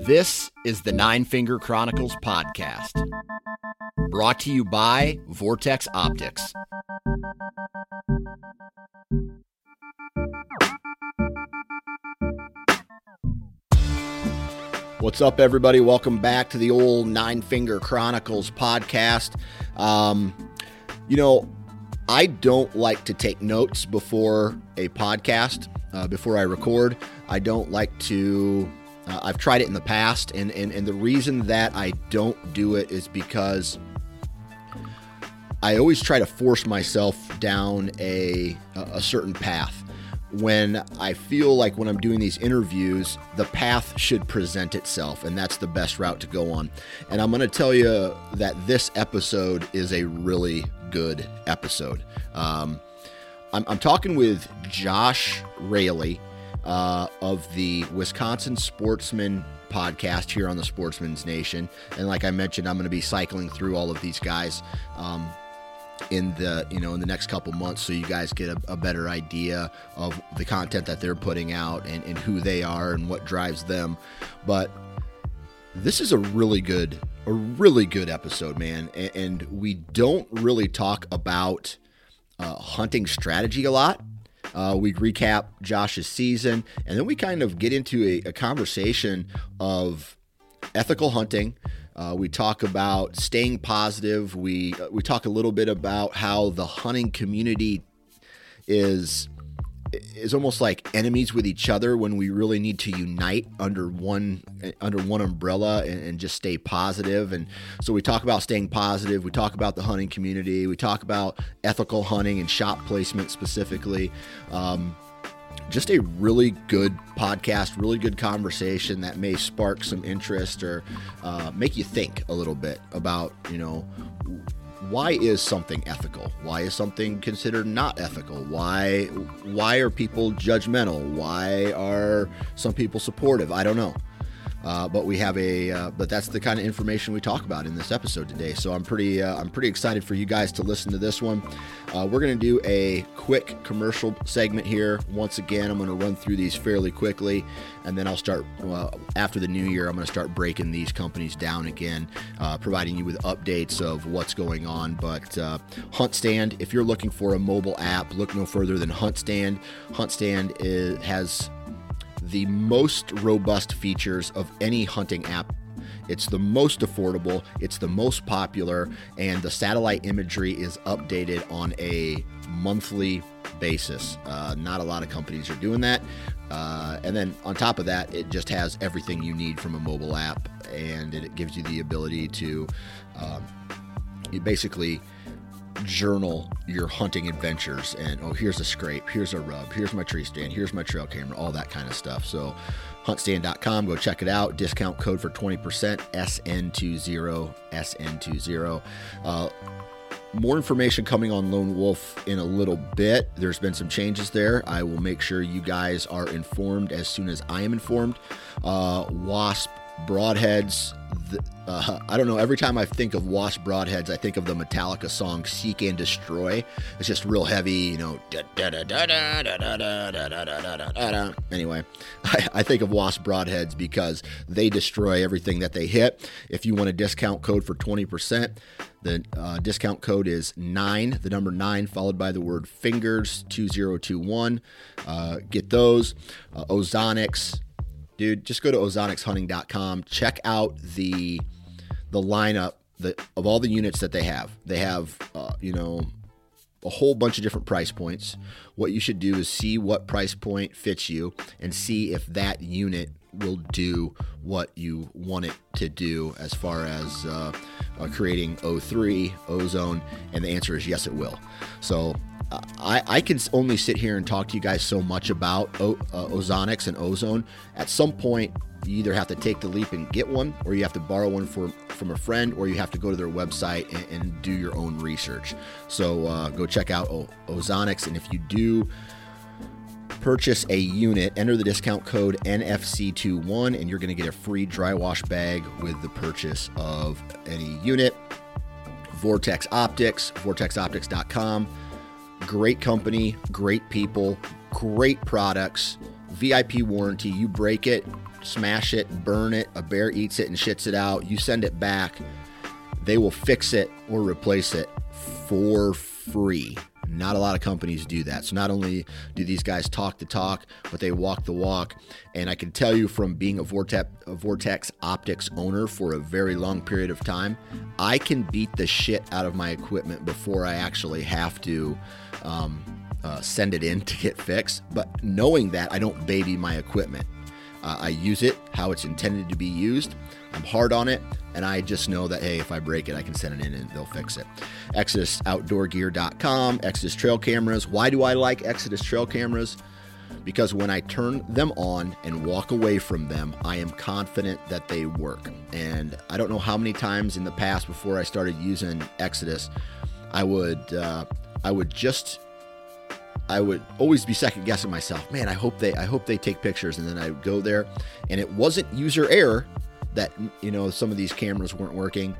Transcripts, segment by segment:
This is the Nine Finger Chronicles podcast, brought to you by Vortex Optics. What's up, everybody? Welcome back to the old Nine Finger Chronicles podcast. Um, you know, I don't like to take notes before a podcast, uh, before I record. I don't like to. Uh, I've tried it in the past, and, and, and the reason that I don't do it is because I always try to force myself down a, a certain path when I feel like when I'm doing these interviews, the path should present itself, and that's the best route to go on. And I'm going to tell you that this episode is a really good episode. Um, I'm, I'm, talking with Josh Raley uh, of the Wisconsin Sportsman podcast here on the Sportsman's Nation. And like I mentioned, I'm going to be cycling through all of these guys. Um, in the you know in the next couple months so you guys get a, a, better idea of the content that they're putting out and, and who they are and what drives them but this is a really good a really good episode man and, and we don't really talk about uh, hunting strategy a lot uh, we recap josh's season and then we kind of get into a, a conversation of ethical hunting uh, we talk about staying positive. We uh, we talk a little bit about how the hunting community is is almost like enemies with each other when we really need to unite under one under one umbrella and, and, just stay positive. And so we talk about staying positive. We talk about the hunting community. We talk about ethical hunting and shot placement specifically. Um, just a really good podcast, really good conversation that may spark some interest or uh, make you think a little bit about, you know, why is something ethical? Why is something considered not ethical? Why why are people judgmental? Why are some people supportive? I don't know. Uh, but we have a uh, but that's the kind of information we talk about in this episode today. So i'm pretty uh, i'm pretty excited for you guys to listen to this one. Uh, we're going to do a quick commercial segment here. Once again i'm going to run through these fairly quickly and then i'll start after the new year i'm going to start breaking these companies down again uh, providing you with updates of what's going on. But uh, HuntStand if you're looking for a mobile app look no further than HuntStand. Hunt stand is, has the most robust features of any hunting app. It's the most affordable, it's the most popular, and the satellite imagery is updated on a monthly basis. Uh, not a lot of companies are doing that. Uh, and then on top of that, it just has everything you need from a mobile app, and it gives you the ability to um, basically journal your hunting adventures and oh here's a scrape here's a rub here's my tree stand here's my trail camera all that kind of stuff. So huntstand.com go check it out. Discount code for 20% sn20 sn20 uh, more information coming on lone wolf in a little bit. There's been some changes there. I will make sure you guys are informed as soon as i am informed. Uh, wasp broadheads uh, I don't know. Every time I think of Wasp broadheads, I think of the Metallica song "Seek and Destroy." It's just real heavy, you know. Anyway, I, think of Wasp broadheads because they destroy everything that they hit. If you want a discount code for twenty percent, the uh, discount code is nine, the number nine, followed by the word fingers two zero two one. Uh, get those. Uh, Ozonics dude, just go to ozonicshunting.com. Check out the the lineup of all the units that they have. They have, uh, you know, a whole bunch of different price points. What you should do is see what price point fits you and see if that unit will do what you want it to do as far as uh, uh, creating O3, ozone, and the answer is yes, it will. So I, I can only sit here and talk to you guys so much about o, uh, ozonics and ozone. At some point, you either have to take the leap and get one, or you have to borrow one for, from a friend, or you have to go to their website and, and do your own research. So uh, go check out o- Ozonics, and if you do purchase a unit, enter the discount code NFC21, and you're going to get a free dry wash bag with the purchase of any unit. Vortex Optics, vortexoptics.com Great company, great people, great products, VIP warranty. You break it, smash it, burn it, a bear eats it and shits it out. You send it back. They will fix it or replace it for free. Not a lot of companies do that. So not only do these guys talk the talk, but they walk the walk. And I can tell you from being a Vortex, a Vortex Optics owner for a very long period of time, I can beat the shit out of my equipment before I actually have to um, uh, send it in to get fixed. But knowing that, I don't baby my equipment. Uh, I use it how it's intended to be used. I'm hard on it, and I just know that hey, if I break it, I can send it in and they'll fix it. ExodusOutdoorGear.com, Exodus Trail Cameras. Why do I like Exodus Trail Cameras? Because when I turn them on and walk away from them, I am confident that they work. And I don't know how many times in the past before I started using Exodus, I would uh, I would just I would always be second guessing myself. Man, I hope they I hope they take pictures and then I would go there and it wasn't user error that you know some of these cameras weren't working.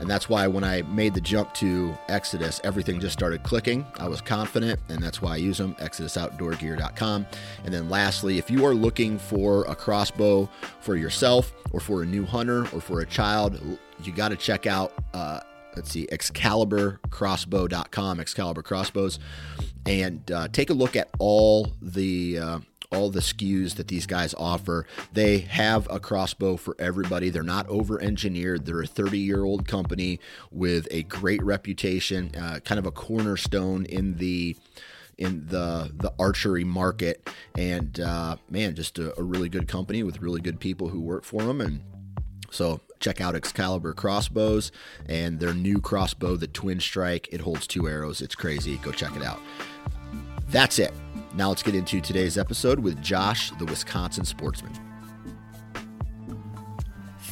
And that's why when I made the jump to Exodus, everything just started clicking. I was confident, and that's why I use them. ExodusOutdoorGear.com. And then lastly, if you are looking for a crossbow for yourself, or for a new hunter, or for a child, you got to check out uh, let's see, ExcaliburCrossbow.com, Excalibur Crossbows, and uh, take a look at all the uh, all the SKUs that these guys offer. They have a crossbow for everybody. They're not over engineered. They're a 30 year old company with a great reputation, uh, kind of a cornerstone in the in the the archery market. And uh, man, just a, a really good company with really good people who work for them. And so check out Excalibur crossbows and their new crossbow, the Twin Strike. It holds two arrows. It's crazy. Go check it out. That's it. Now let's get into today's episode with Josh, the Wisconsin sportsman.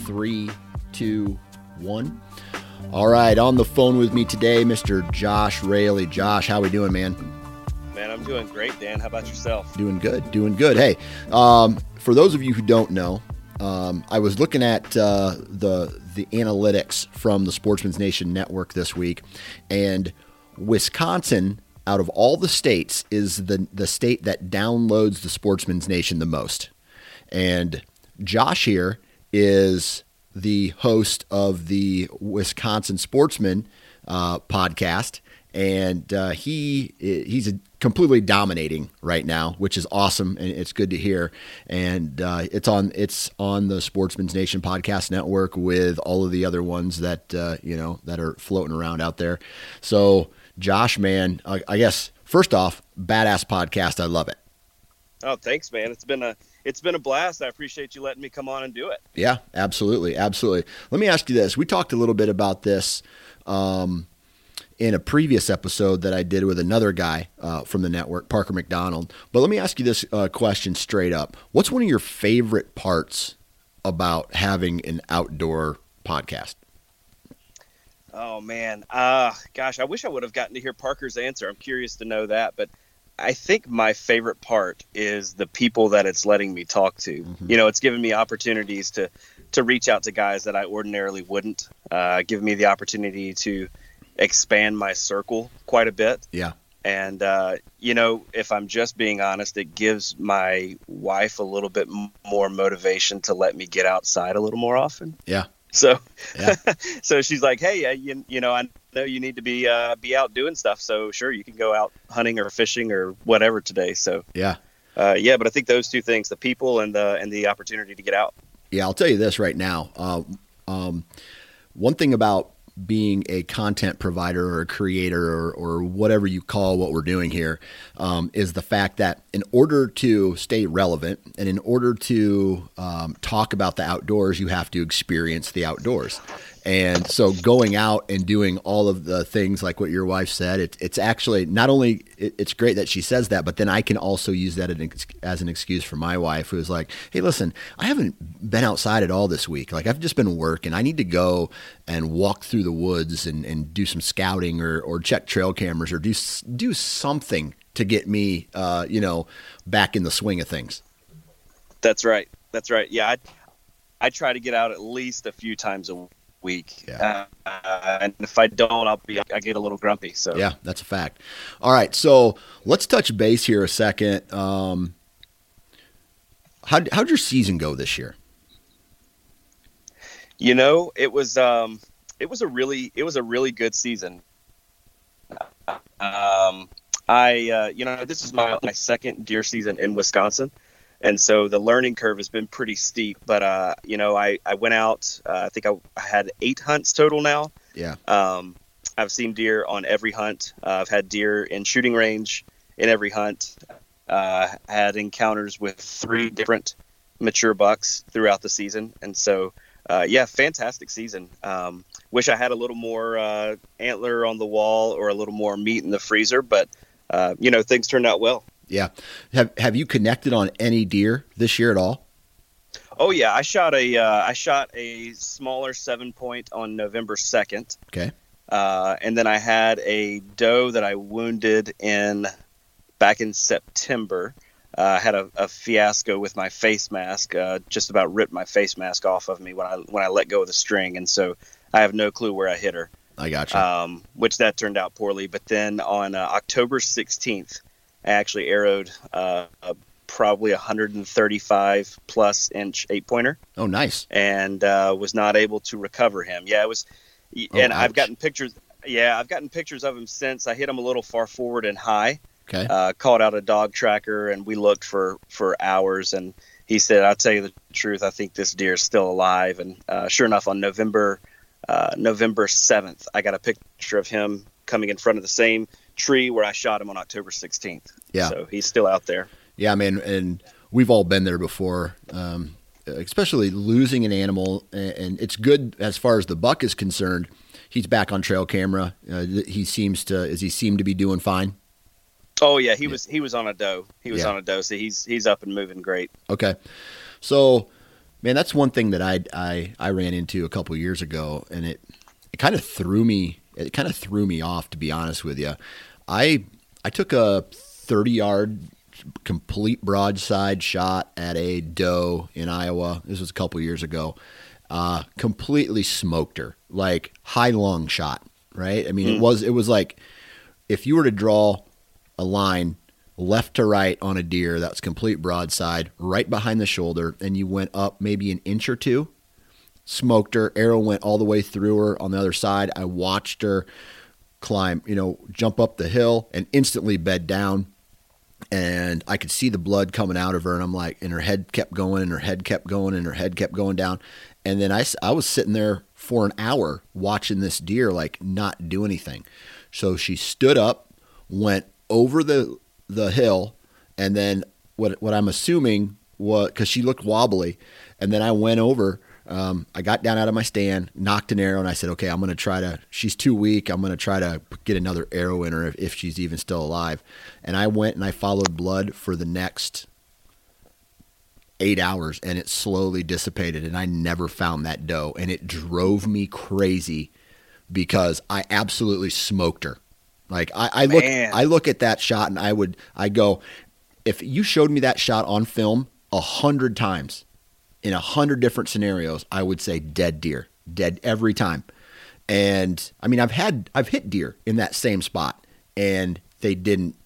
Three, two, one. All right, on the phone with me today, Mr. Josh Raley. Josh, how we doing, man? Man, I'm doing great, Dan. How about yourself? Doing good, doing good. Hey, um, for those of you who don't know, um, I was looking at uh, the the analytics from the Sportsman's Nation network this week, and Wisconsin, out of all the states, is the the state that downloads the Sportsman's Nation the most. And Josh here is the host of the Wisconsin Sportsman uh, podcast, and uh, he he's a completely dominating right now, which is awesome and it's good to hear. And uh, it's on it's on the Sportsman's Nation podcast network with all of the other ones that uh, you know that are floating around out there. So Josh, man, I, I guess first off, badass podcast. I love it. Oh, thanks, man. It's been a it's been a blast. I appreciate you letting me come on and do it. Yeah, absolutely, absolutely. Let me ask you this: We talked a little bit about this. Um, in a previous episode that I did with another guy uh, from the network, Parker McDonald. But let me ask you this uh, question straight up: What's one of your favorite parts about having an outdoor podcast? Oh man, uh, gosh, I wish I would have gotten to hear Parker's answer. I'm curious to know that, but I think my favorite part is the people that it's letting me talk to. Mm-hmm. You know, it's given me opportunities to to reach out to guys that I ordinarily wouldn't. Uh, give me the opportunity to expand my circle quite a bit. Yeah. And uh, you know, if I'm just being honest, it gives my wife a little bit more motivation to let me get outside a little more often. Yeah. So, Yeah. so she's like, "Hey, uh, you, you know, I know you need to be uh, be out doing stuff. So sure, you can go out hunting or fishing or whatever today." So, Yeah. uh, yeah, but I think those two things, the people and the and the opportunity to get out. Yeah, I'll tell you this right now. Uh, um, one thing about being a content provider or a creator or, or whatever you call what we're doing here um, is the fact that in order to stay relevant and in order to um, talk about the outdoors, you have to experience the outdoors. And so going out and doing all of the things like what your wife said, it, it's actually not only it, it's great that she says that, but then I can also use that as an excuse for my wife who's like, "Hey, listen, I haven't been outside at all this week. Like I've just been working. I need to go and walk through the woods and, and do some scouting or, or check trail cameras or do do something to get me, uh, you know, back in the swing of things." That's right. That's right. Yeah, I I try to get out at least a few times a week. Yeah. Uh, and if I don't, I'll be I get a little grumpy. So Yeah, that's a fact. All right, so let's touch base here a second. Um, how how'd your season go this year? You know, it was um, it was a really it was a really good season. Um, I uh, you know this is my my second deer season in Wisconsin, and so the learning curve has been pretty steep. But uh, you know, I I went out. Uh, I think I, I had eight hunts total now. Yeah, Um, I've seen deer on every hunt. Uh, I've had deer in shooting range in every hunt. Uh, had encounters with three different mature bucks throughout the season, and so uh, yeah, fantastic season. Um, wish I had a little more uh, antler on the wall or a little more meat in the freezer, but uh, you know things turned out well. Yeah. Have have you connected on any deer this year at all? Oh yeah, I shot a uh, I shot a smaller seven point on November second. Okay. Uh, and then I had a doe that I wounded in back in September. Uh, I had a, a fiasco with my face mask. Uh, just about ripped my face mask off of me when I when I let go of the string, and so I have no clue where I hit her. I got you. Um, which that turned out poorly. But then on uh, October 16th, I actually arrowed uh, a probably 135 plus inch eight pointer oh, nice. and uh, was not able to recover him. Yeah, it was, Oh, and I've gotten pictures. Yeah, I've gotten pictures of him since. I hit him a little far forward and high. Okay. Uh, called out a dog tracker, and we looked for for hours. And he said, "I'll tell you the truth. I think this deer is still alive." And uh, sure enough, on November uh, November seventh, I got a picture of him coming in front of the same tree where I shot him on October sixteenth. Yeah. So he's still out there. Yeah, I mean, and we've all been there before. Um, especially losing an animal, and it's good as far as the buck is concerned. He's back on trail camera. Uh, he seems to, as he seemed to be doing fine. Oh yeah, he was he was on a doe. He was Yeah. on a doe, so he's he's up and moving great. Okay, so man, that's one thing that I I I ran into a couple years ago, and it it kind of threw me. It kind of threw me off, to be honest with you. I I took a thirty yard complete broadside shot at a doe in Iowa. This was a couple years ago. Uh, completely smoked her, like high long shot. Right? I mean, it was it was like if you were to draw a line left to right on a deer that's complete broadside, right behind the shoulder, and you went up maybe an inch or two, smoked her. Arrow went all the way through her on the other side. I watched her climb, you know, jump up the hill and instantly bed down. And I could see the blood coming out of her, and I'm like, and her head kept going, and her head kept going, and her head kept going down. And then I, I was sitting there for an hour watching this deer, like not do anything. So she stood up, went over the the hill, and then what what I'm assuming was because she looked wobbly, and then I went over. Um, I got down out of my stand, nocked an arrow, and I said, "Okay, I'm going to try to. She's too weak. I'm going to try to get another arrow in her if, if she's even still alive." And I went and I followed blood for the next eight hours, and it slowly dissipated, and I never found that doe, and it drove me crazy because I absolutely smoked her. Like I, I look, Man. I look at that shot, and I would, I go, if you showed me that shot on film a hundred times, in a hundred different scenarios, I would say dead deer, dead every time. And I mean, I've had I've hit deer in that same spot, and they didn't,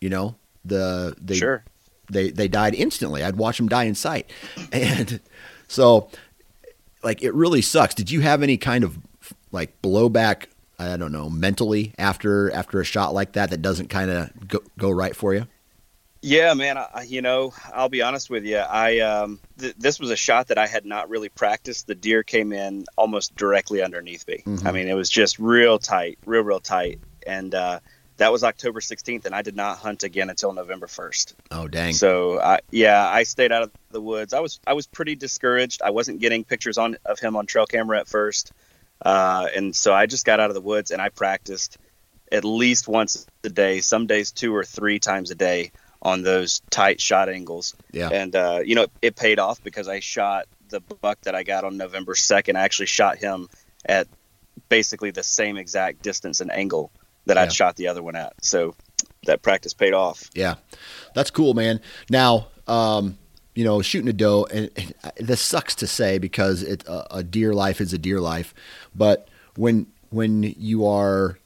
you know, the they Sure. they they died instantly. I'd watch them die in sight, and so like it really sucks. Did you have any kind of like blowback? I don't know mentally after after a shot like that that doesn't kind of go, go right for you. Yeah, man. I, you know, I'll be honest with you. I um, th- this was a shot that I had not really practiced. The deer came in almost directly underneath me. Mhm. I mean, it was just real tight, real, real tight. And uh, that was October 16th, and I did not hunt again until November 1st. Oh dang! So, I, yeah, I stayed out of the woods. I was I was pretty discouraged. I wasn't getting pictures on of him on trail camera at first, uh, and so I just got out of the woods and I practiced at least once a day. Some days two or three times a day on those tight shot angles. Yeah. And uh, you know, it paid off because I shot the buck that I got on November second. I actually shot him at basically the same exact distance and angle that Yeah. I'd shot the other one at. So that practice paid off. Yeah, that's cool, man. Now, um, you know, shooting a doe, and, and this sucks to say because it a, a deer life is a deer life, but when when you are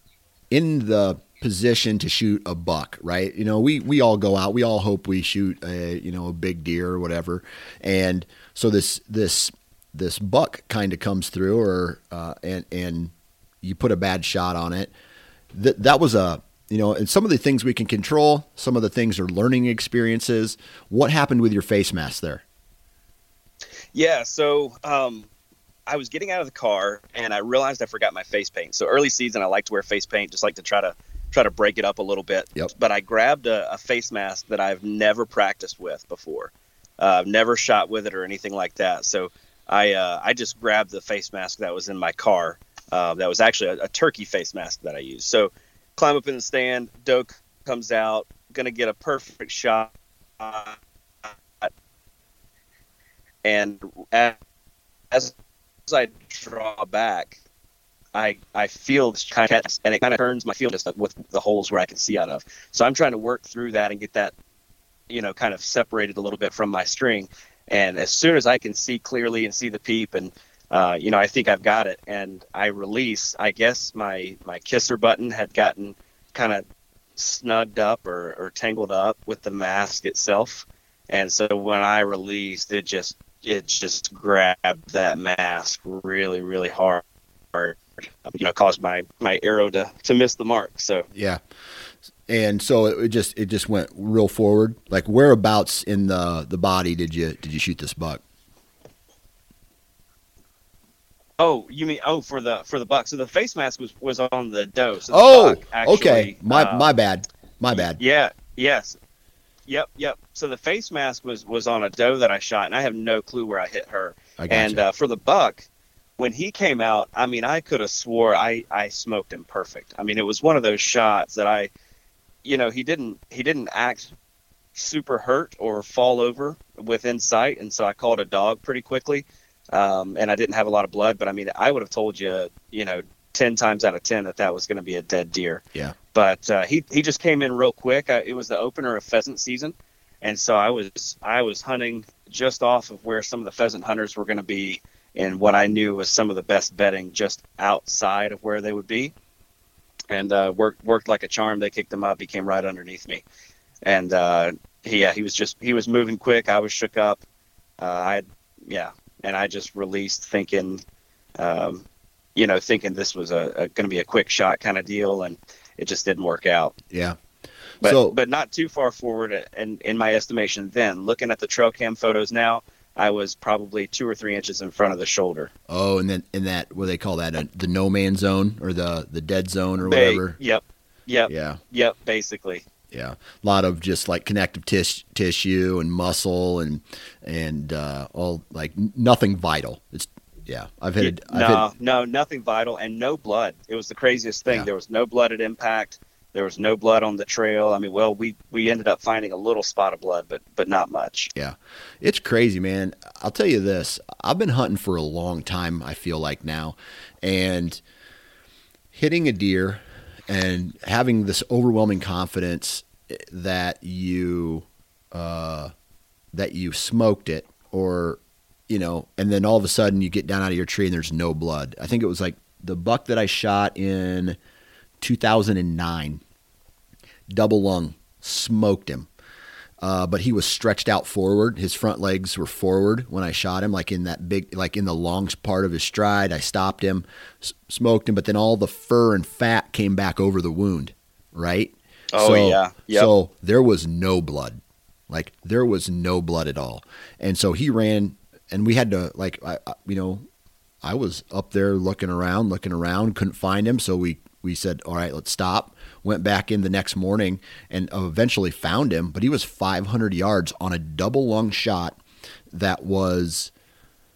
in the position to shoot a buck, right? You know, we we all go out, we all hope we shoot a you know a big deer or whatever, and so this this this buck kind of comes through, or uh, and and you put a bad shot on it. That that was a you know, and some of the things we can control, some of the things are learning experiences. What happened with your face mask there? Yeah, so um, I was getting out of the car and I realized I forgot my face paint. So early season, I like to wear face paint, just like to try to try to break it up a little bit. Yep. But I grabbed a, a face mask that I've never practiced with before. Uh, never shot with it or anything like that. So I uh, I just grabbed the face mask that was in my car. Uh, that was actually a, a turkey face mask that I used. So climb up in the stand, doe comes out, gonna get a perfect shot and as, as I draw back, I I feel this kind of and it kind of turns my field just with the holes where I can see out of. So I'm trying to work through that and get that, you know, kind of separated a little bit from my string. And as soon as I can see clearly and see the peep, and uh, you know, I think I've got it, and I release. I guess my my kisser button had gotten kind of snugged up or, or tangled up with the mask itself. And so when I released, it just it just grabbed that mask really, really hard. You know, caused my my arrow to to miss the mark. So Yeah. And so it, just it just went real forward. Like whereabouts in the the body did you did you shoot this buck? oh, you mean oh for the for the buck? So the face mask was was on the doe. So the Oh, buck actually, okay. My uh, my bad. My bad. Yeah. Yes. Yep. Yep. So the face mask was was on a doe that I shot, and I have no clue where I hit her. I got And uh, for the buck, when he came out, I mean, I could have swore I I smoked him perfect. I mean, it was one of those shots that I, you know, he didn't he didn't act super hurt or fall over within sight, and so I called a dog pretty quickly. Um, and I didn't have a lot of blood, but I mean, I would have told you, you know, ten times out of ten that that was going to be a dead deer. Yeah. But uh, he he just came in real quick. I, it was the opener of pheasant season, and so I was I was hunting just off of where some of the pheasant hunters were going to be, and what I knew was some of the best bedding just outside of where they would be, and uh, worked worked like a charm. They kicked him up. He came right underneath me, and uh, he yeah he was just he was moving quick. I was shook up. Uh, I yeah, and I just released thinking, um, you know, thinking this was a, a going to be a quick shot kind of deal, and it just didn't work out. yeah. But so but not too far forward, and in my estimation, then looking at the trail cam photos now, I was probably two or three inches in front of the shoulder. oh, and then in that what do they call that uh, the no man zone or the the dead zone or whatever. Yep, yep, Yeah. yep. Basically, Yeah, a lot of just like connective tis- tissue and muscle and and uh, all like nothing vital. It's yeah, I've hit. it- I've no, hit no, nothing vital, and no blood. It was the craziest thing. Yeah. There was no blood at impact. There was no blood on the trail. I mean, well, we we ended up finding a little spot of blood, but but not much. Yeah, it's crazy, man. I'll tell you this. I've been hunting for a long time, I feel like now. And hitting a deer and having this overwhelming confidence that you uh, that you smoked it or you know, and then all of a sudden you get down out of your tree and there's no blood. I think it was like the buck that I shot in 2009, double lung, smoked him. Uh, but he was stretched out forward. His front legs were forward when I shot him, like in that big, like in the long part of his stride. I stopped him, s- smoked him, but then all the fur and fat came back over the wound, right? Oh, so, yeah. Yep. So there was no blood. Like there was no blood at all. And so he ran and we had to like I, I you know, I was up there looking around, looking around, couldn't find him, so we we said, "All right, let's stop." Went back in the next morning and eventually found him, but he was 500 yards on a double lung shot that was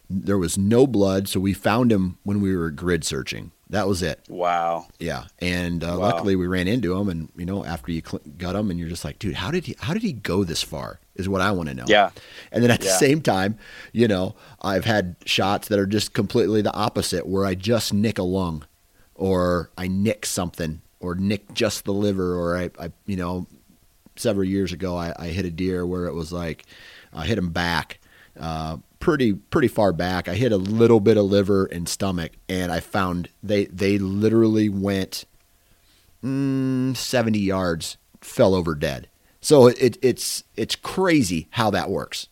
there was no blood, so we found him when we were grid searching. That was it. Wow. Yeah, and uh, Wow. luckily we ran into him, and you know, after you cl- got him, and you're just like, dude, how did he? How did he go this far? Is what I want to know. Yeah. And then at the same time, you know, I've had shots that are just completely the opposite, where I just nick a lung, or I nick something, or nick just the liver, or I, I you know, several years ago I, I hit a deer where it was like I hit him back, uh, pretty pretty far back. I hit a little bit of liver and stomach, and I found they they literally went mm, seventy yards, fell over dead. So it, it's it's crazy how that works.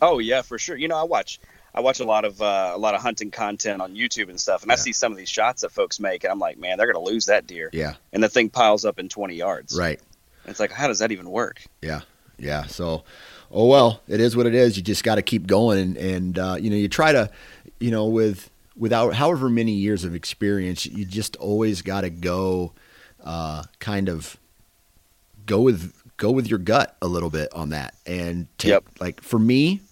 Oh yeah, for sure. You know, I watch I watch a lot of uh, a lot of hunting content on YouTube and stuff, and I see some of these shots that folks make, and I'm like, man, they're gonna lose that deer, Yeah, and the thing piles up in 20 yards. right. It's like, how does that even work? Yeah, yeah. So, oh well, it is what it is. You just got to keep going, and and uh, you know, you try to, you know, with without however many years of experience, you just always got to go, uh, kind of go with go with your gut a little bit on that, and take Yep. like for me,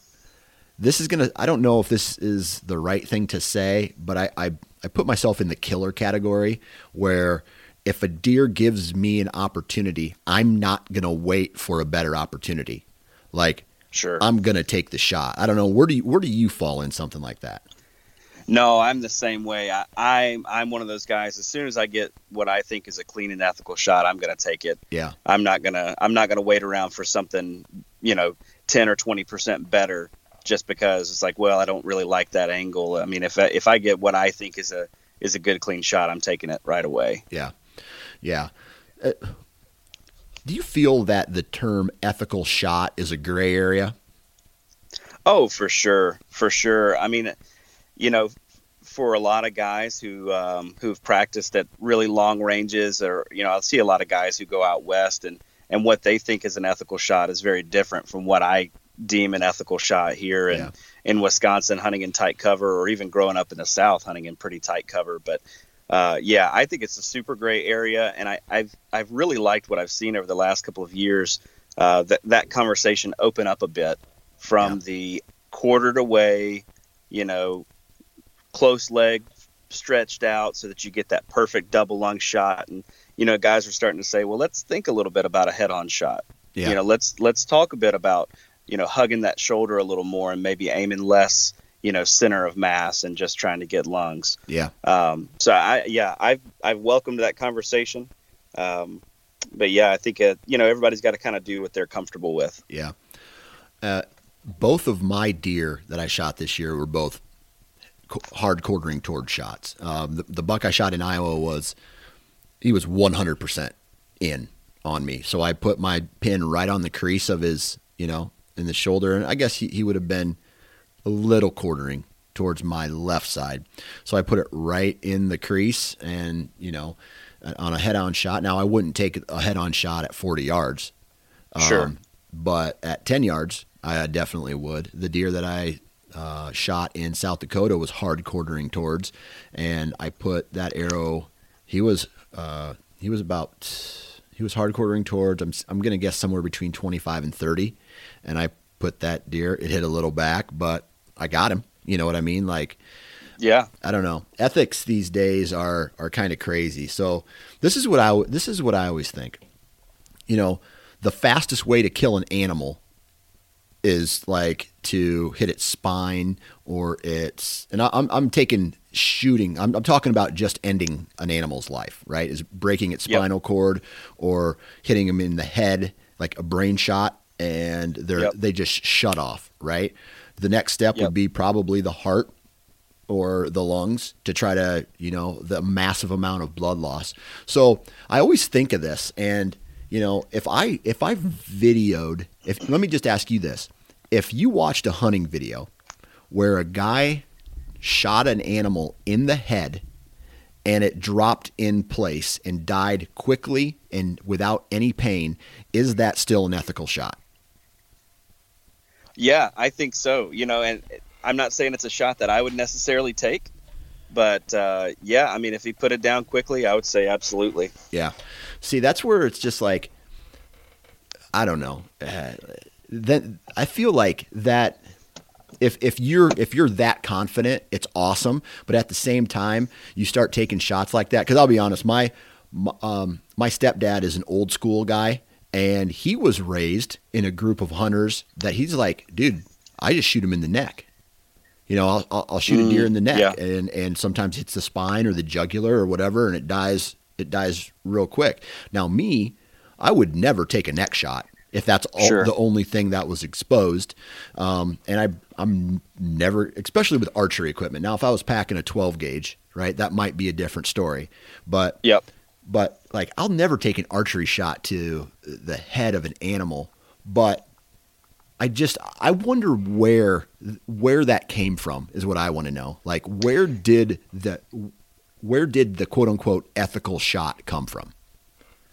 this is gonna. I don't know if this is the right thing to say, but I I, I put myself in the killer category where. If a deer gives me an opportunity, I'm not gonna wait for a better opportunity. Like Sure. I'm gonna take the shot. I don't know where do you where do you fall in something like that? No, I'm the same way. I, I'm I'm one of those guys. As soon as I get what I think is a clean and ethical shot, I'm gonna take it. Yeah, I'm not gonna I'm not gonna wait around for something you know 10 or 20 percent better just because it's like well I don't really like that angle. I mean if I, if I get what I think is a is a good clean shot, I'm taking it right away. yeah, yeah. Uh, do you feel that the term ethical shot is a gray area? Oh, for sure, for sure. I mean, you know, for a lot of guys who um, who've practiced at really long ranges, or you know, I see a lot of guys who go out west and and what they think is an ethical shot is very different from what I deem an ethical shot here in Yeah. in Wisconsin, hunting in tight cover, or even growing up in the South, hunting in pretty tight cover. But uh, yeah, I think it's a super gray area, and I, I've I've really liked what I've seen over the last couple of years. Uh, that that conversation open up a bit from Yeah. the quartered away, you know, close leg stretched out so that you get that perfect double lung shot. And you know, guys are starting to say, well, let's think a little bit about a head-on shot. Yeah, You know, let's let's talk a bit about you know hugging that shoulder a little more and maybe aiming less, you know, center of mass and just trying to get lungs. yeah, Um, so I, yeah, I've I've welcomed that conversation. Um, but yeah, I think uh, you know everybody's got to kind of do what they're comfortable with. yeah. Uh, both of my deer that I shot this year were both hard quartering toward shots. Um, the, the buck I shot in Iowa was he was 100% in on me. So I put my pin right on the crease of his, you know, in the shoulder. And I guess he, he would have been a little quartering towards my left side. So I put it right in the crease and, you know, on a head on shot. Now I wouldn't take a head on shot at 40 yards. Sure. But at 10 yards, I definitely would. The deer that I uh, shot in South Dakota was hard quartering towards, and I put that arrow. He was uh, he was about he was hard quartering towards. I'm I'm gonna guess somewhere between 25 and 30, and I put that deer. It hit a little back, but I got him. You know what I mean? Like Yeah, I don't know. Ethics these days are are kind of crazy. So this is what I this is what I always think. You know, the fastest way to kill an animal is like to hit its spine or its and I, I'm I'm taking shooting. I'm, I'm talking about just ending an animal's life. Right? Is breaking its Yep. spinal cord or hitting them in the head like a brain shot and they're Yep. they just shut off. Right? The next step Yep. would be probably the heart or the lungs to try to, you know, the massive amount of blood loss. So I always think of this and, you know, if I if I videoed if let me just ask you this. If you watched a hunting video where a guy shot an animal in the head and it dropped in place and died quickly and without any pain, is that still an ethical shot? Yeah, I think so. You know, and I'm not saying it's a shot that I would necessarily take, but uh, yeah, I mean, if he put it down quickly, I would say absolutely. Yeah. See, that's where it's just like, I don't know. Uh, then I feel like that. If, if you're if you're that confident, it's awesome. But at the same time, you start taking shots like that. Because I'll be honest, my my, um, my stepdad is an old school guy, and he was raised in a group of hunters that he's like, dude, I just shoot him in the neck. You know, I'll, I'll, shoot a deer in the neck, yeah. and and sometimes hits the spine or the jugular or whatever, and it dies. It dies real quick. Now, me, I would never take a neck shot if that's all, Sure. the only thing that was exposed. Um, and I, I'm never, especially with archery equipment. Now, if I was packing a 12 gauge, right, that might be a different story. But Yep. But like I'll never take an archery shot to the head of an animal, but I just I wonder where where that came from is what I want to know. Like where did the where did the quote unquote ethical shot come from?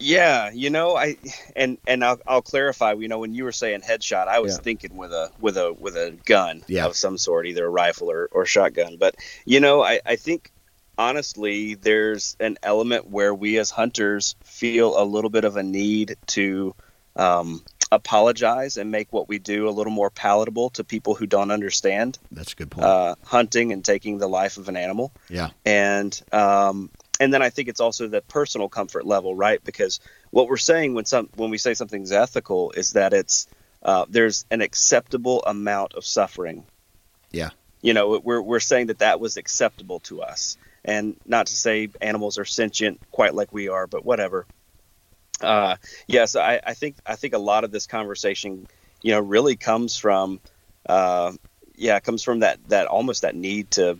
Yeah, you know, I and and I'll, I'll clarify. You know, when you were saying headshot, I was Yeah. thinking with a with a with a gun Yeah. of some sort, either a rifle or, or shotgun. But you know, I, I think honestly, there's an element where we as hunters feel a little bit of a need to um, apologize and make what we do a little more palatable to people who don't understand That's a good point. uh, hunting and taking the life of an animal yeah. and um, and then I think it's also the personal comfort level, right? Because what we're saying when some when we say something's ethical is that it's uh, there's an acceptable amount of suffering. Yeah. You know, we're we're saying that that was acceptable to us, and not to say animals are sentient quite like we are, but whatever. Uh, yes, I, I think I think a lot of this conversation, you know, really comes from, uh, yeah, comes from that that almost that need to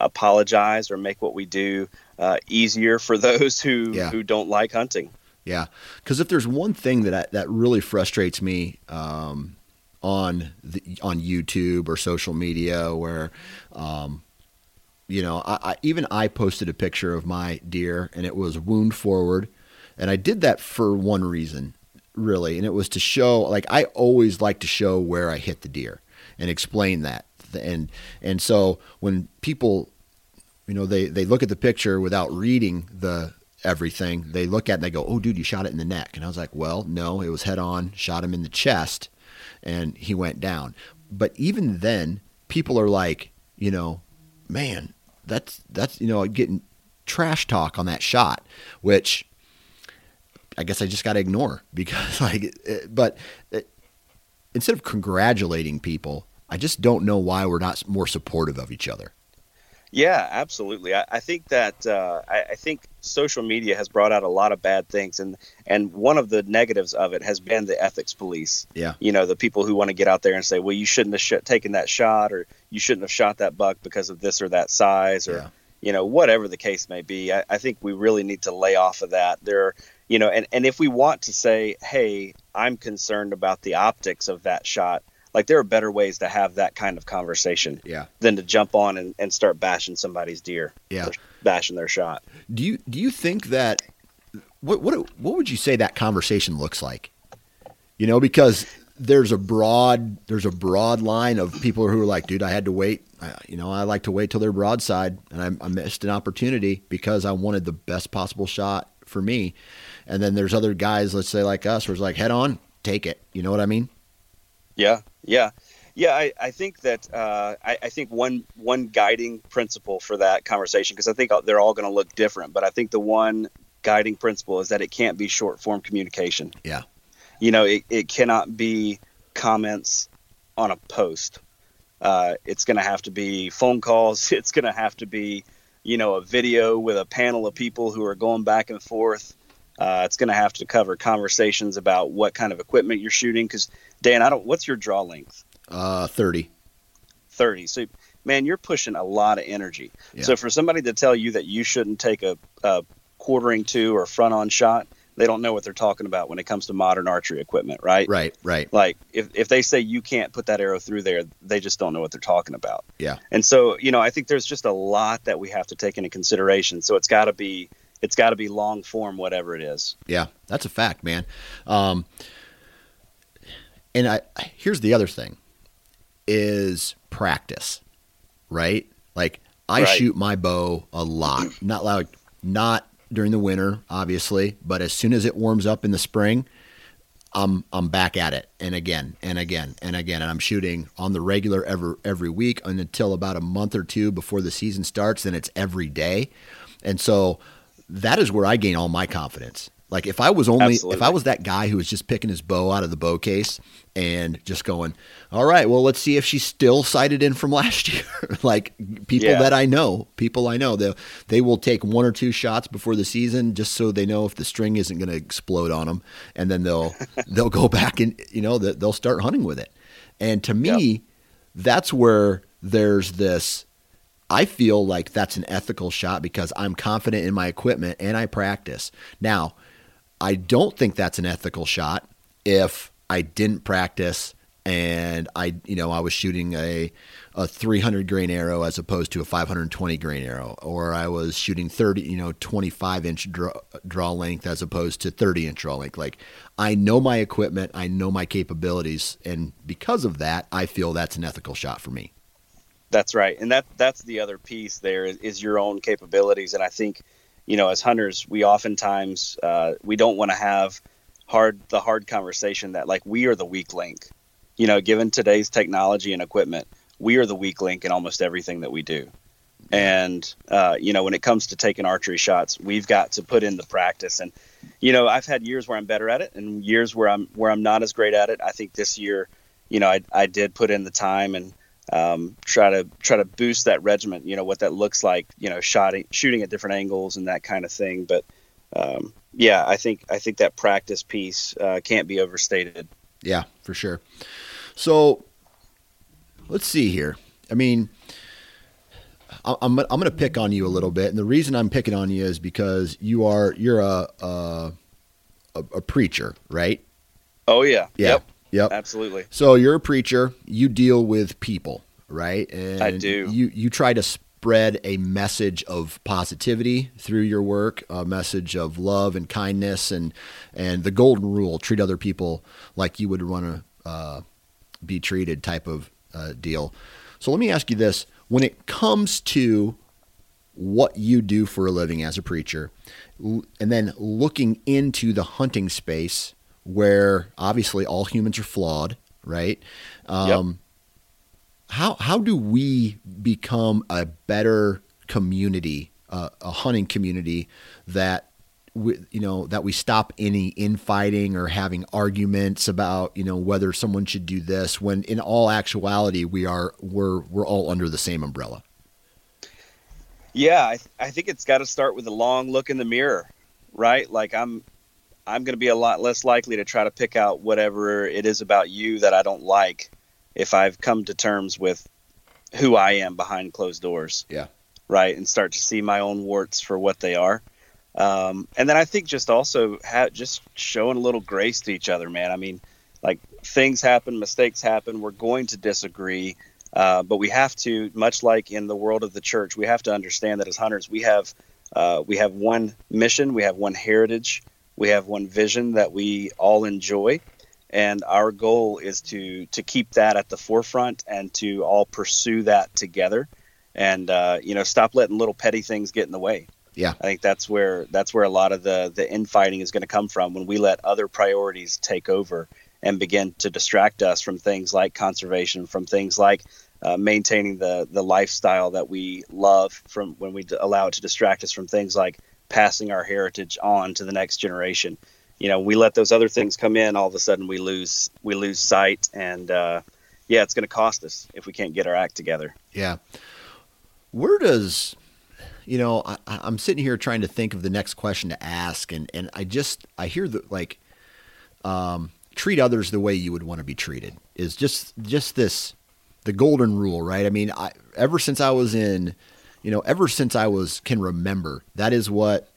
apologize or make what we do uh, easier for those who Yeah. who don't like hunting. Yeah, because if there's one thing that I, that really frustrates me um, on the, on YouTube or social media, where um, you know, I, I, even I posted a picture of my deer, and it was wound forward, and I did that for one reason, really, and it was to show. Like I always like to show where I hit the deer and explain that, and and so when people you know they they look at the picture without reading the everything they look at it and they go oh dude you shot it in the neck. And i was like well no it was head on shot him in the chest and he went down. But even then people are like you know man that's that's you know getting trash talk on that shot which i guess i just got to ignore because like but instead of congratulating people i just don't know why we're not more supportive of each other Yeah, absolutely. I, I think that uh, I, I think social media has brought out a lot of bad things, and and one of the negatives of it has been the ethics police. Yeah. You know, the people who want to get out there and say, well, you shouldn't have sh- taken that shot, or you shouldn't have shot that buck because of this or that size, or Yeah. you know, whatever the case may be. I, I think we really need to lay off of that. There, you know, and and if we want to say, hey, I'm concerned about the optics of that shot. Like there are better ways to have that kind of conversation yeah than to jump on and, and start bashing somebody's deer. Yeah. bashing their shot. Do you do you think that what what what would you say that conversation looks like? You know, because there's a broad there's a broad line of people who are like, dude, I had to wait. I, you know, I like to wait till they're broadside, and I, I missed an opportunity because I wanted the best possible shot for me. And then there's other guys, let's say like us, where it's like, head on, take it. You know what I mean? Yeah, yeah, yeah. I, I think that uh, I, I think one one guiding principle for that conversation because I think they're all going to look different, but I think the one guiding principle is that it can't be short form communication. Yeah. You know, it, it cannot be comments on a post. Uh, it's going to have to be phone calls. It's going to have to be, you know, a video with a panel of people who are going back and forth. Uh, it's going to have to cover conversations about what kind of equipment you're shooting. Because Dan, I don't. What's your draw length? Uh, thirty. 30. So, man, you're pushing a lot of energy. Yeah. So, for somebody to tell you that you shouldn't take a, a quartering to or front on shot, they don't know what they're talking about when it comes to modern archery equipment, right? Right, right. Like if, if they say you can't put that arrow through there, they just don't know what they're talking about. Yeah. And so, you know, I think there's just a lot that we have to take into consideration. So it's got to be it's got to be long form, whatever it is. Yeah, that's a fact, man. Um, and I here's the other thing is practice, right? Like I Right. shoot my bow a lot, not like not during the winter, obviously, but as soon as it warms up in the spring, I'm I'm back at it, and again and again and again, and I'm shooting on the regular every every week until about a month or two before the season starts. Then it's every day, and so that is where I gain all my confidence. Like if I was only if I was that guy who was just picking his bow out of the bow case and just going, all right, well let's see if she's still sighted in from last year. like people Yeah. that I know, people I know, they they will take one or two shots before the season just so they know if the string isn't going to explode on them, and then they'll they'll go back and you know they'll start hunting with it. And to me, that's where there's this. I feel like that's an ethical shot because I'm confident in my equipment and I practice. Now, I don't think that's an ethical shot if I didn't practice and I, you know, I was shooting a a 300 grain arrow as opposed to a 520 grain arrow, or I was shooting 30, you know, 25 inch draw, draw length as opposed to 30 inch draw length. Like I know my equipment, I know my capabilities, and because of that, I feel that's an ethical shot for me. That's right, and that that's the other piece. There is, is your own capabilities, and I think, you know, as hunters, we oftentimes uh, we don't want to have hard the hard conversation that like we are the weak link. You know, given today's technology and equipment, we are the weak link in almost everything that we do. And uh, you know, when it comes to taking archery shots, we've got to put in the practice. And you know, I've had years where I'm better at it, and years where I'm where I'm not as great at it. I think this year, you know, I, I did put in the time and um, try to try to boost that regiment. You know what that looks like. You know, shooting shooting at different angles and that kind of thing. But um, yeah, I think I think that practice piece uh, can't be overstated. Yeah, for sure. So let's see here. I mean, I- I'm I'm going to pick on you a little bit, and the reason I'm picking on you is because you are you're a a, a, preacher, right? Oh yeah, Yeah. yep, Yep. absolutely. So you're a preacher. You deal with people, right? And I do. You you try to spread a message of positivity through your work, a message of love and kindness, and and the golden rule: treat other people like you would want to uh, be treated, type of uh, deal. So let me ask you this: when it comes to what you do for a living as a preacher, and then looking into the hunting space where obviously all humans are flawed, right? Um, How how do we become a better community, uh, a hunting community that we, you know that we stop any infighting or having arguments about you know whether someone should do this when in all actuality we are we're we're all under the same umbrella. Yeah, I, I think it's got to start with a long look in the mirror, right? Like I'm, I'm going to be a lot less likely to try to pick out whatever it is about you that I don't like if I've come to terms with who I am behind closed doors. Yeah. Right, and start to see my own warts for what they are. Um, and then I think just also ha- just showing a little grace to each other, man. I mean, like things happen, mistakes happen. We're going to disagree. Uh, but we have to, much like in the world of the church, we have to understand that as hunters, we have uh, we have one mission, we have one heritage, we have one vision that we all enjoy, and our goal is to to keep that at the forefront and to all pursue that together, and uh, you know, stop letting little petty things get in the way. Yeah. I think that's where that's where a lot of the the infighting is going to come from when we let other priorities take over and begin to distract us from things like conservation, from things like uh, maintaining the the lifestyle that we love, from when we d- allow it to distract us from things like passing our heritage on to the next generation. You know, we let those other things come in, all of a sudden we lose we lose sight, and uh, yeah, it's going to cost us if we can't get our act together. Yeah. Where does, you know, I, I'm sitting here trying to think of the next question to ask, and and I just I hear that like, um, treat others the way you would want to be treated is just just this the golden rule, right? I mean, I, ever since I was in, you know, ever since I was can remember, that is what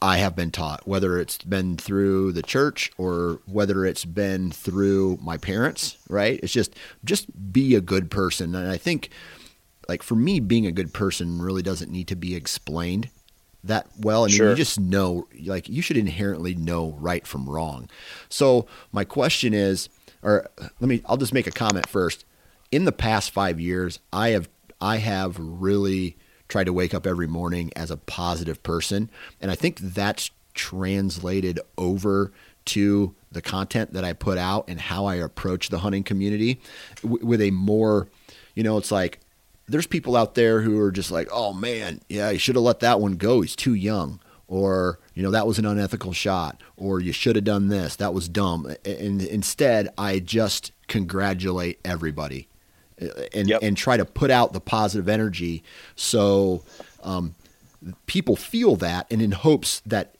I have been taught, whether it's been through the church or whether it's been through my parents, right? It's just just be a good person. And I think like for me being a good person really doesn't need to be explained that well. I mean, Sure. you just know like you should inherently know right from wrong. So, my question is or let me I'll just make a comment first. In the past 5 years, I have I have really tried to wake up every morning as a positive person, and I think that's translated over to the content that I put out and how I approach the hunting community w- with a more, you know, it's like there's people out there who are just like, oh man, yeah, you should have let that one go. He's too young. Or, you know, that was an unethical shot. Or you should have done this. That was dumb. And instead, I just congratulate everybody and, Yep. and try to put out the positive energy so um, people feel that and in hopes that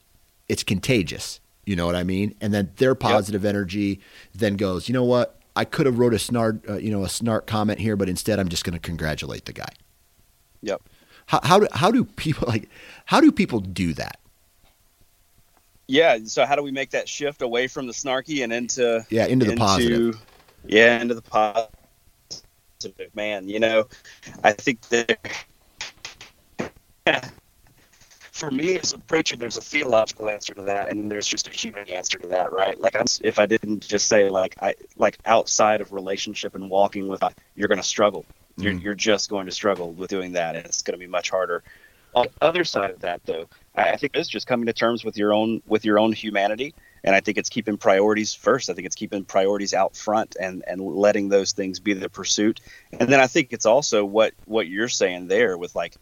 it's contagious. You know what I mean? And then their positive energy then goes, you know what? I could have wrote a snark, uh, you know, a snark comment here, but instead I'm just going to congratulate the guy. Yep. How, how do how do people like how do people do that? Yeah. So how do we make that shift away from the snarky and into Yeah, into the positive. Yeah, into the positive. Man, you know, I think that for me as a preacher, there's a theological answer to that, and there's just a human answer to that, right? Like, I'm, if I didn't just say like I like outside of relationship and walking with, you're going to struggle. You're Mhm. you're just going to struggle with doing that, and it's going to be much harder. On the other side of that, though, I, I think it's just coming to terms with your own with your own humanity, and I think it's keeping priorities first. I think it's keeping priorities out front and and letting those things be the pursuit. And then I think it's also what what you're saying there with like,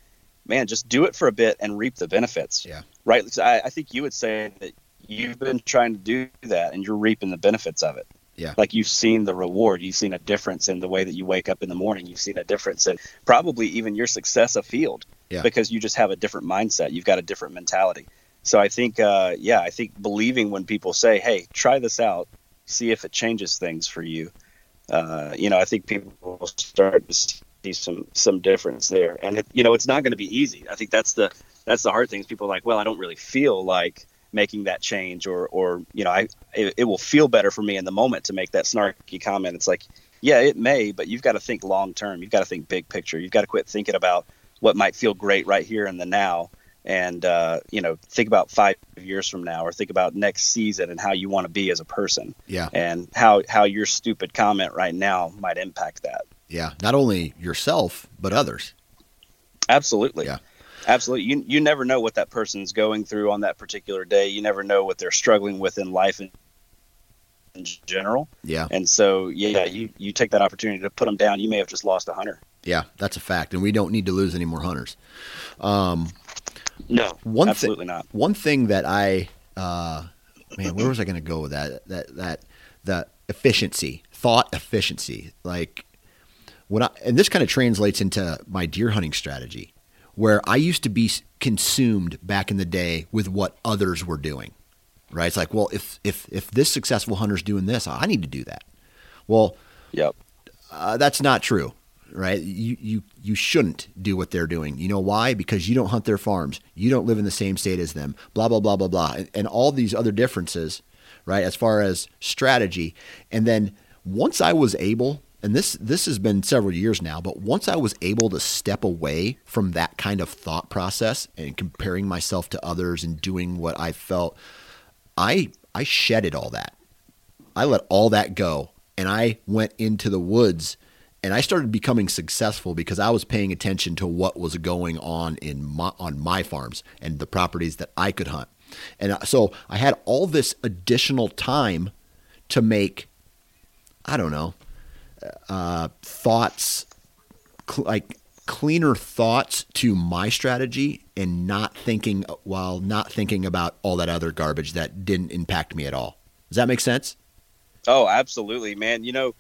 man, just do it for a bit and reap the benefits. Yeah. Right. So I, I think you would say that you've been trying to do that and you're reaping the benefits of it. Yeah. Like you've seen the reward. You've seen a difference in the way that you wake up in the morning. You've seen a difference in probably even your success afield. Yeah. Because you just have a different mindset. You've got a different mentality. So I think, uh, yeah, I think believing when people say, "Hey, try this out, see if it changes things for you," uh, you know, I think people will start to see some some difference there. And it, you know, it's not going to be easy. I think that's the that's the hard thing. Is people are like, "Well, I don't really feel like making that change," or or you know, I it, it will feel better for me in the moment to make that snarky comment. It's like, yeah, it may, but you've got to think long term. You've got to think big picture. You've got to quit thinking about what might feel great right here in the now and uh, you know think about five years from now or think about next season and how you want to be as a person Yeah. and how how your stupid comment right now might impact that Yeah. Not only yourself, but others. absolutely Yeah. absolutely you, you never know what that person's going through on that particular day you never know what they're struggling with in life in, in general Yeah. and so yeah you you take that opportunity to put them down you may have just lost a hunter Yeah. That's a fact. And we don't need to lose any more hunters. Um, no One thi- absolutely not one thing that I, uh, man, where was I going to go with that? That that the efficiency, thought efficiency. Like when I, and this kind of translates into my deer hunting strategy, where I used to be consumed back in the day with what others were doing. Right? It's like, well, if if if this successful hunter's doing this, I need to do that. Well, yep uh, that's not true, right? You you you shouldn't do what they're doing. You know why? Because you don't hunt their farms. You don't live in the same state as them. Blah blah blah blah blah, and, and all these other differences, right? As far as strategy, and then once I was able, and this this has been several years now, but once I was able to step away from that kind of thought process and comparing myself to others and doing what I felt, I I shedded all that. I let all that go and I went into the woods and I started becoming successful because I was paying attention to what was going on in my, on my farms and the properties that I could hunt. And uh, so I had all this additional time to make I don't know uh, thoughts cl- like cleaner thoughts to my strategy and not thinking while not thinking about all that other garbage that didn't impact me at all. Does that make sense? Oh, absolutely, man. You know,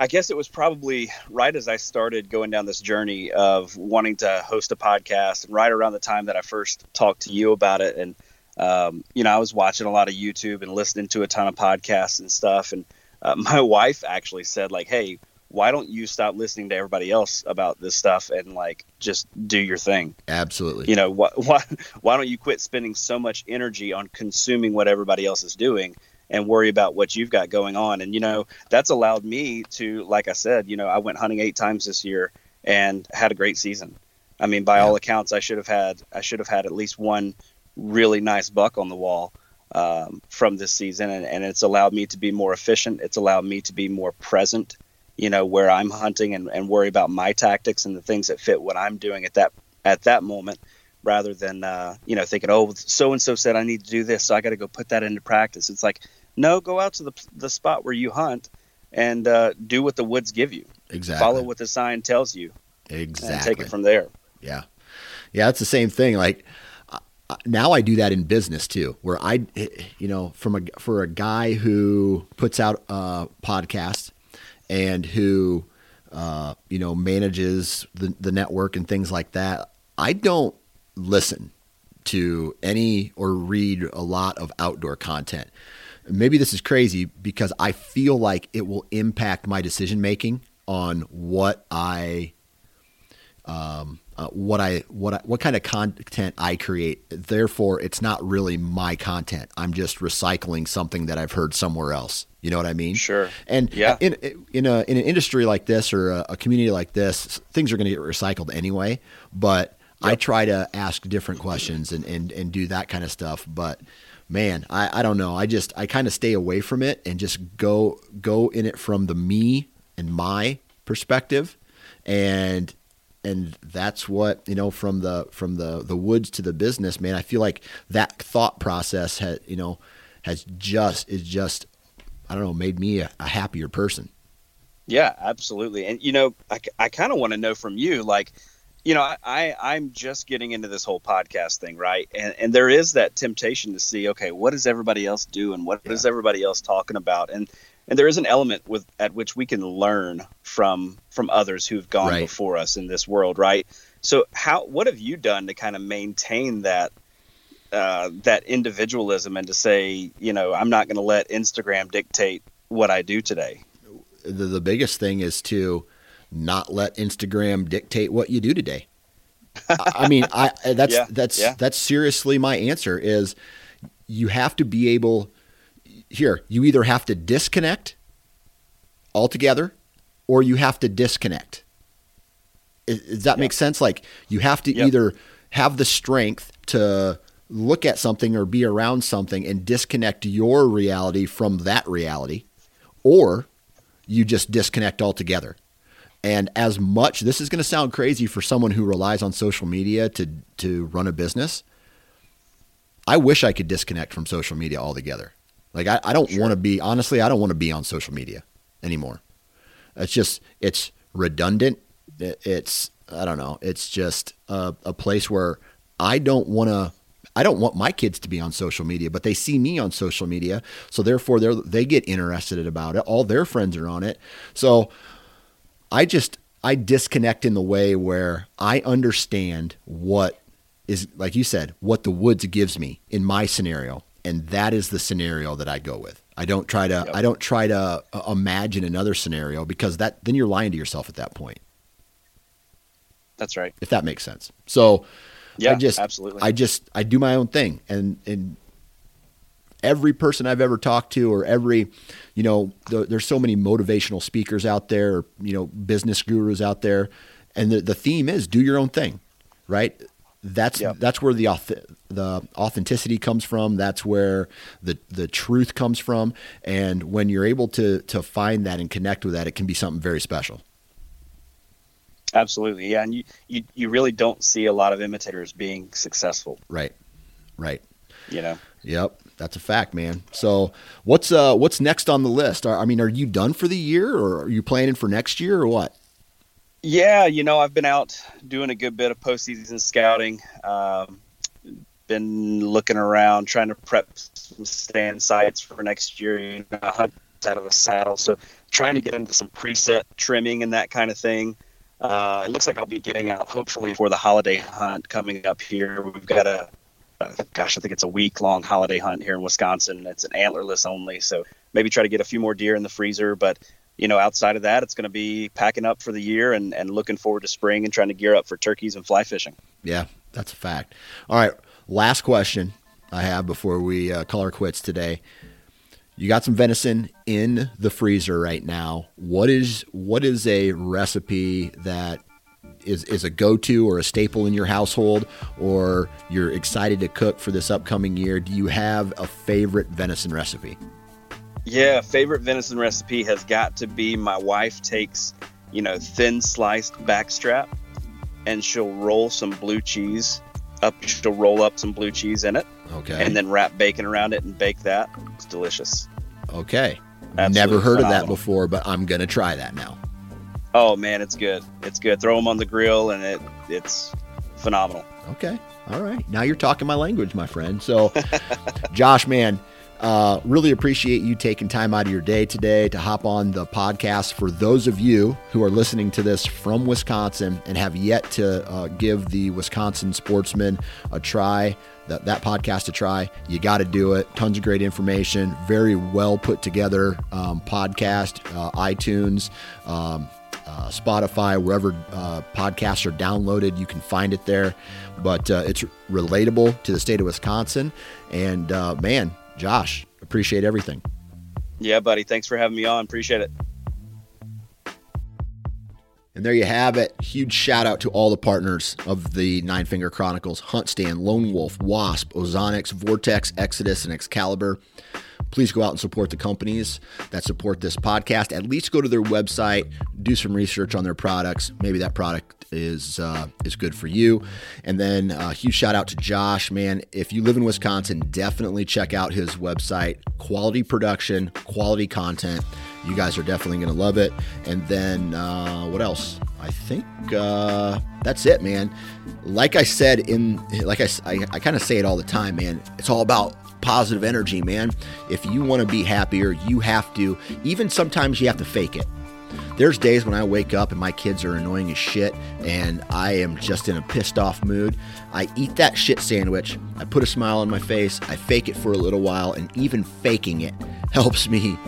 I guess it was probably right as I started going down this journey of wanting to host a podcast, and right around the time that I first talked to you about it. And, um, you know, I was watching a lot of YouTube and listening to a ton of podcasts and stuff. And uh, my wife actually said, like, hey, why don't you stop listening to everybody else about this stuff and like just do your thing Absolutely. you know why why, why don't you quit spending so much energy on consuming what everybody else is doing and worry about what you've got going on. And you know that's allowed me to like i said you know i went hunting eight times this year and had a great season. I mean by all accounts i should have had i should have had at least one really nice buck on the wall um, from this season. And, and it's allowed me to be more efficient. It's allowed me to be more present you know where i'm hunting and, and worry about my tactics and the things that fit what i'm doing at that at that moment rather than uh, you know thinking oh so and so said i need to do this so i got to go put that into practice. It's like no go out to the, the spot where you hunt and uh, do what the woods give you exactly. follow what the sign tells you exactly. and take it from there Yeah. Yeah, it's the same thing. Like uh, now I do that in business too, where I, you know, from a, for a guy who puts out a podcast and who, uh, you know, manages the, the network and things like that. I don't listen to any or read a lot of outdoor content. Maybe this is crazy because I feel like it will impact my decision making on what I um, uh, what I what I, what kind of content I create. Therefore, it's not really my content. I'm just recycling something that I've heard somewhere else. You know what I mean? Sure. And Yeah. in in a in an industry like this or a, a community like this, things are going to get recycled anyway. But I try to ask different questions and and and do that kind of stuff. But man, I, I don't know. I just I kind of stay away from it and just go go in it from the me and my perspective, and and that's what you know from the from the the woods to the business. Man, I feel like that thought process has you know has just is just I don't know made me a, a happier person. Yeah, absolutely. And you know, I, I kind of want to know from you, like, you know, I, I'm just getting into this whole podcast thing, right? And and there is that temptation to see, okay, what is everybody else do, doing? What is everybody else talking about? And and there is an element with at which we can learn from from others who've gone Right. before us in this world, right? So how what have you done to kind of maintain that uh, that individualism and to say, you know, I'm not going to let Instagram dictate what I do today. The, the biggest thing is to not let Instagram dictate what you do today. I, mean, I that's Yeah, that's yeah. that's seriously my answer is you have to be able here, you either have to disconnect altogether or you have to disconnect. Does that make sense? Like you have to Yep. either have the strength to look at something or be around something and disconnect your reality from that reality, or you just disconnect altogether. And as much, this is going to sound crazy for someone who relies on social media to to run a business. I wish I could disconnect from social media altogether. Like I, I don't want to be honestly, I don't want to be on social media anymore. It's just it's redundant. It's I don't know. It's just a, a place where I don't want to. I don't want my kids to be on social media, but they see me on social media, so therefore they they get interested about it. All their friends are on it, so I just I disconnect in the way where I understand what is like you said, what the woods gives me in my scenario, and that is the scenario that I go with. I don't try to I don't try to uh, imagine another scenario because that then you're lying to yourself at that point. That's right. If that makes sense. So Yeah, I just absolutely. I just I do my own thing and and every person I've ever talked to or every you know the, there's so many motivational speakers out there or, you know business gurus out there. And the, the theme is do your own thing right? That's Yep. that's where the the authenticity comes from. That's where the the truth comes from. And when you're able to to find that and connect with that it can be something very special. Absolutely, yeah, and you, you you really don't see a lot of imitators being successful. right. Right. You know, Yep, that's a fact, man. So, what's uh what's next on the list? I mean, are you done for the year, or are you planning for next year, or what? yeah, you know, I've been out doing a good bit of postseason scouting. Um, been looking around, trying to prep some stand sites for next year. You know, out of the saddle, so trying to get into some preset trimming and that kind of thing. Uh, it looks like I'll be getting out hopefully for the holiday hunt coming up here. We've got a uh, gosh, I think it's a week long holiday hunt here in Wisconsin. It's an antlerless only, so maybe try to get a few more deer in the freezer. But you know, outside of that, it's going to be packing up for the year and, and looking forward to spring and trying to gear up for turkeys and fly fishing. Yeah, that's a fact. All right, last question I have before we uh, call our quits today. You got some venison in the freezer right now. What is what is a recipe that is is a go-to or a staple in your household or you're excited to cook for this upcoming year? Do you have a favorite venison recipe? Yeah, favorite venison recipe has got to be my wife takes, you know, thin sliced backstrap and she'll roll some blue cheese up she'll roll up some blue cheese in it. Okay. And then wrap bacon around it and bake that. It's delicious. Okay. Absolutely Never heard of that before, but I'm gonna try that now. Oh man, it's good. It's good. Throw them on the grill and it it's phenomenal. Okay. All right. Now you're talking my language, my friend. So, Josh, man, uh, really appreciate you taking time out of your day today to hop on the podcast. For those of you who are listening to this from Wisconsin and have yet to uh, give the Wisconsin Sportsman a try, that, that podcast a try, you got to do it. Tons of great information, very well put together um, podcast, uh, iTunes. Um, uh, Spotify, wherever uh, podcasts are downloaded, you can find it there. But uh, it's relatable to the state of Wisconsin. And uh, man, Josh, appreciate everything. Yeah, buddy. Thanks for having me on. Appreciate it. And there you have it. Huge shout out to all the partners of the Nine Finger Chronicles HuntStand, Lone Wolf, Wasp, Ozonics, Vortex, Exodus, and Excalibur. Please go out and support the companies that support this podcast. At least go to their website, do some research on their products. Maybe that product is uh, is good for you. And then uh, huge shout out to Josh, man. If you live in Wisconsin, definitely check out his website. Quality production, quality content. You guys are definitely going to love it. And then uh, what else? I think uh, that's it, man. Like I said in, like I, I, I kind of say it all the time, man. It's all about positive energy, man. If you want to be happier, you have to. Even sometimes you have to fake it. There's days when I wake up and my kids are annoying as shit and I am just in a pissed off mood. I eat that shit sandwich. I put a smile on my face. I fake it for a little while, and even faking it helps me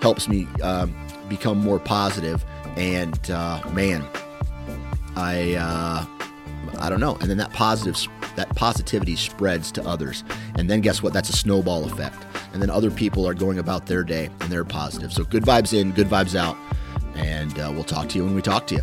helps me um, become more positive. And uh, man, I uh, I don't know. And then that positive that positivity spreads to others. And then guess what? That's a snowball effect. And then other people are going about their day and they're positive. So good vibes in, good vibes out. And uh, we'll talk to you when we talk to you.